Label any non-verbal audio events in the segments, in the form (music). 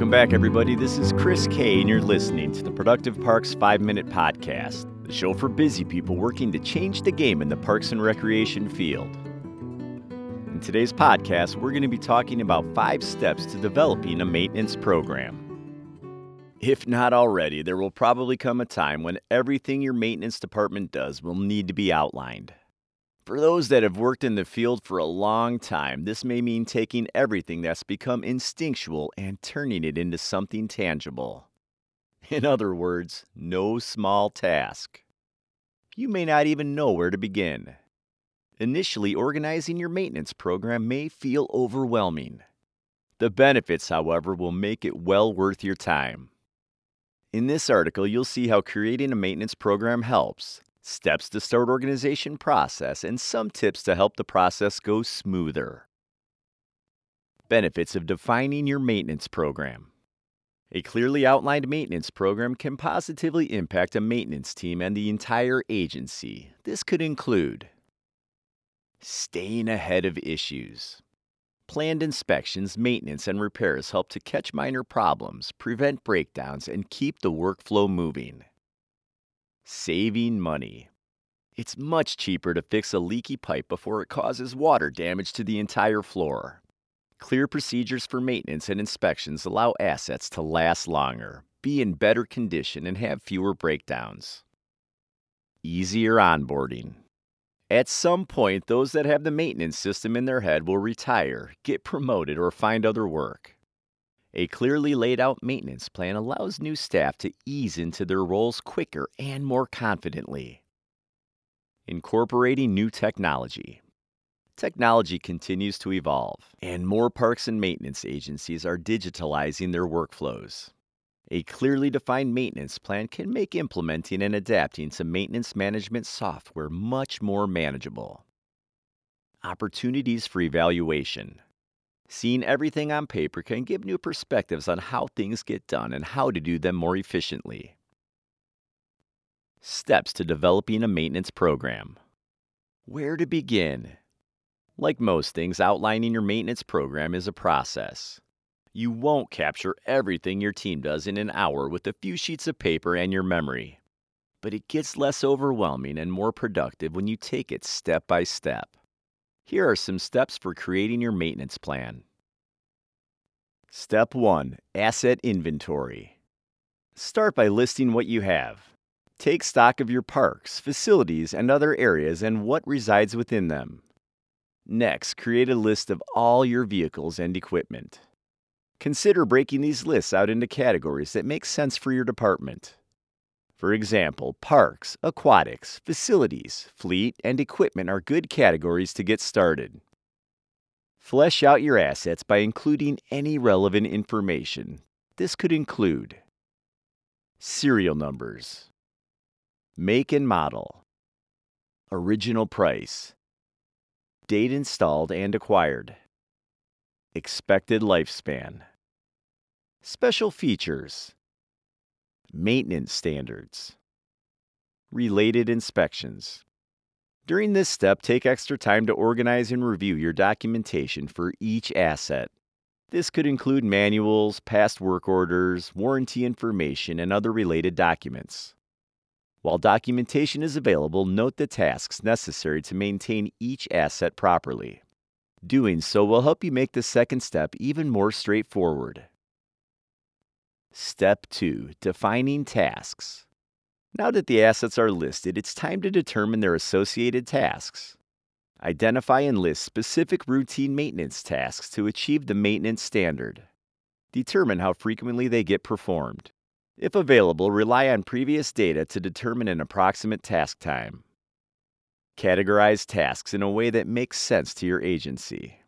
Welcome back, everybody. This is Chris Kay, and you're listening to the Productive Parks 5 Minute Podcast, the show for busy people working to change the game in the parks and recreation field. In today's podcast, we're going to be talking about five steps to developing a maintenance program. If not already, there will probably come a time when everything your maintenance department does will need to be outlined. For those that have worked in the field for a long time, this may mean taking everything that's become instinctual and turning it into something tangible. (laughs) In other words, no small task. You may not even know where to begin. Initially, organizing your maintenance program may feel overwhelming. The benefits, however, will make it well worth your time. In this article, you'll see how creating a maintenance program helps, steps to start organization process, and some tips to help the process go smoother. Benefits of defining your maintenance program. A clearly outlined maintenance program can positively impact a maintenance team and the entire agency. This could include staying ahead of issues. Planned inspections, maintenance, and repairs help to catch minor problems, prevent breakdowns, and keep the workflow moving. Saving money. It's much cheaper to fix a leaky pipe before it causes water damage to the entire floor. Clear procedures for maintenance and inspections allow assets to last longer, be in better condition, and have fewer breakdowns. Easier onboarding. At some point, those that have the maintenance system in their head will retire, get promoted, or find other work. A clearly laid out maintenance plan allows new staff to ease into their roles quicker and more confidently. Incorporating new technology. Technology continues to evolve, and more parks and maintenance agencies are digitalizing their workflows. A clearly defined maintenance plan can make implementing and adapting to maintenance management software much more manageable. Opportunities for evaluation. Seeing everything on paper can give new perspectives on how things get done and how to do them more efficiently. Steps to developing a maintenance program. Where to begin? Like most things, outlining your maintenance program is a process. You won't capture everything your team does in an hour with a few sheets of paper and your memory. But it gets less overwhelming and more productive when you take it step by step. Here are some steps for creating your maintenance plan. Step 1 Asset Inventory. Start by listing what you have. Take stock of your parks, facilities, and other areas and what resides within them. Next, create a list of all your vehicles and equipment. Consider breaking these lists out into categories that make sense for your department. For example, parks, aquatics, facilities, fleet, and equipment are good categories to get started. Flesh out your assets by including any relevant information. This could include serial numbers, make and model, original price, date installed and acquired, expected lifespan, special features, maintenance standards, related inspections. During this step, take extra time to organize and review your documentation for each asset. This could include manuals, past work orders, warranty information, and other related documents. While documentation is available, note the tasks necessary to maintain each asset properly. Doing so will help you make the second step even more straightforward. Step 2 Defining tasks. Now that the assets are listed, it's time to determine their associated tasks. Identify and list specific routine maintenance tasks to achieve the maintenance standard. Determine how frequently they get performed. If available, rely on previous data to determine an approximate task time. Categorize tasks in a way that makes sense to your agency.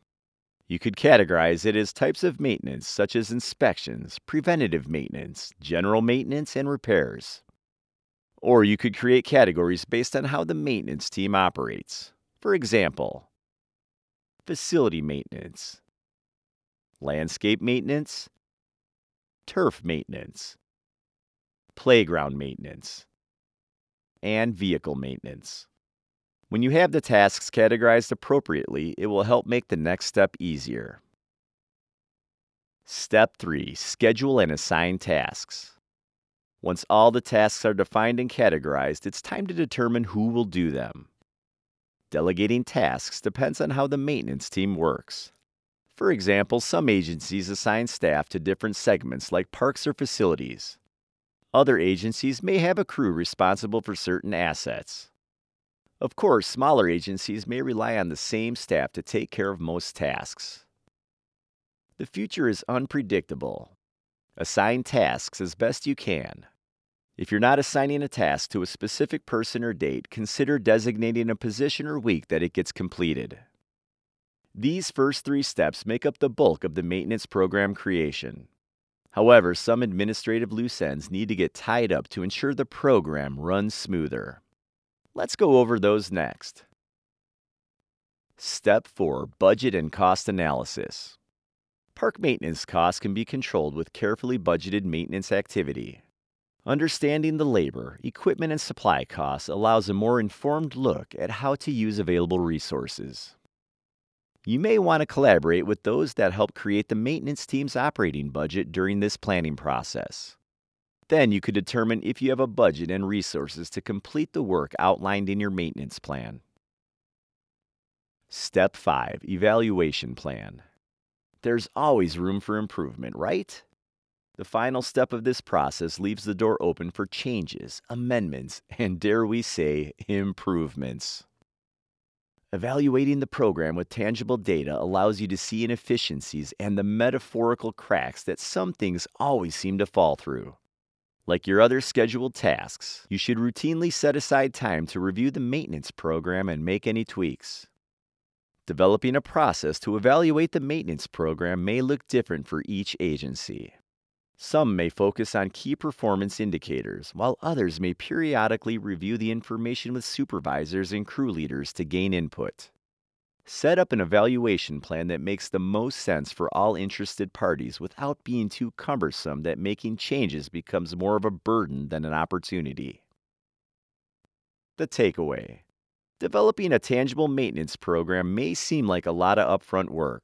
You could categorize it as types of maintenance such as inspections, preventative maintenance, general maintenance, and repairs. Or you could create categories based on how the maintenance team operates. For example, facility maintenance, landscape maintenance, turf maintenance, playground maintenance, and vehicle maintenance. When you have the tasks categorized appropriately, it will help make the next step easier. Step 3 Schedule and assign tasks. Once all the tasks are defined and categorized, it's time to determine who will do them. Delegating tasks depends on how the maintenance team works. For example, some agencies assign staff to different segments like parks or facilities. Other agencies may have a crew responsible for certain assets. Of course, smaller agencies may rely on the same staff to take care of most tasks. The future is unpredictable. Assign tasks as best you can. If you're not assigning a task to a specific person or date, consider designating a position or week that it gets completed. These first three steps make up the bulk of the maintenance program creation. However, some administrative loose ends need to get tied up to ensure the program runs smoother. Let's go over those next. Step 4 Budget and Cost Analysis. Park maintenance costs can be controlled with carefully budgeted maintenance activity. Understanding the labor, equipment, and supply costs allows a more informed look at how to use available resources. You may want to collaborate with those that help create the maintenance team's operating budget during this planning process. Then you could determine if you have a budget and resources to complete the work outlined in your maintenance plan. Step 5 Evaluation Plan. There's always room for improvement, right? The final step of this process leaves the door open for changes, amendments, (laughs) and dare we say, improvements. Evaluating the program with tangible data allows you to see inefficiencies and the metaphorical cracks that some things always seem to fall through. Like your other scheduled tasks, you should routinely set aside time to review the maintenance program and make any tweaks. Developing a process to evaluate the maintenance program may look different for each agency. Some may focus on key performance indicators, while others may periodically review the information with supervisors and crew leaders to gain input. Set up an evaluation plan that makes the most sense for all interested parties without being too cumbersome that making changes becomes more of a burden than an opportunity. The takeaway Developing a tangible maintenance program may seem like a lot of upfront work,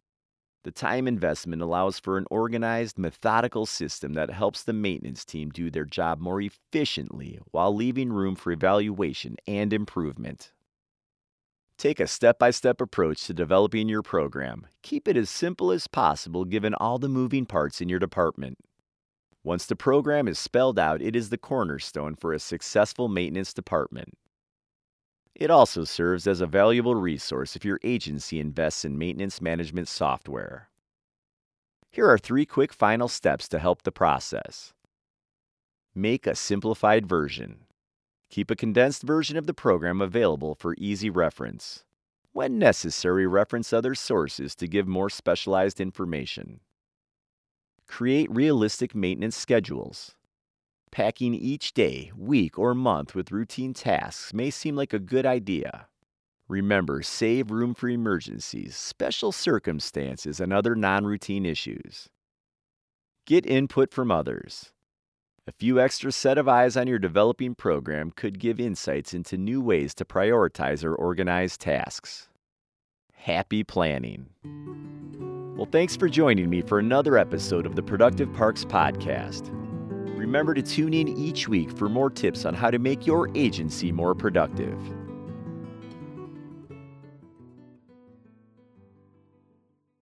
the time investment allows for an organized, methodical system that helps the maintenance team do their job more efficiently while leaving room for evaluation and improvement. Take a step by step approach to developing your program. Keep it as simple as possible given all the moving parts in your department. Once the program is spelled out, it is the cornerstone for a successful maintenance department. It also serves as a valuable resource if your agency invests in maintenance management software. Here are three quick final steps to help the process. Make a simplified version. Keep a condensed version of the program available for easy reference. When necessary, reference other sources to give more specialized information. Create realistic maintenance schedules. Packing each day, week, or month with routine tasks may seem like a good idea. Remember, save room for emergencies, special circumstances, and other non routine issues. Get input from others. A few extra set of eyes on your developing program could give insights into new ways to prioritize or organize tasks. Happy planning. Well, thanks for joining me for another episode of the Productive Parks Podcast. Remember to tune in each week for more tips on how to make your agency more productive.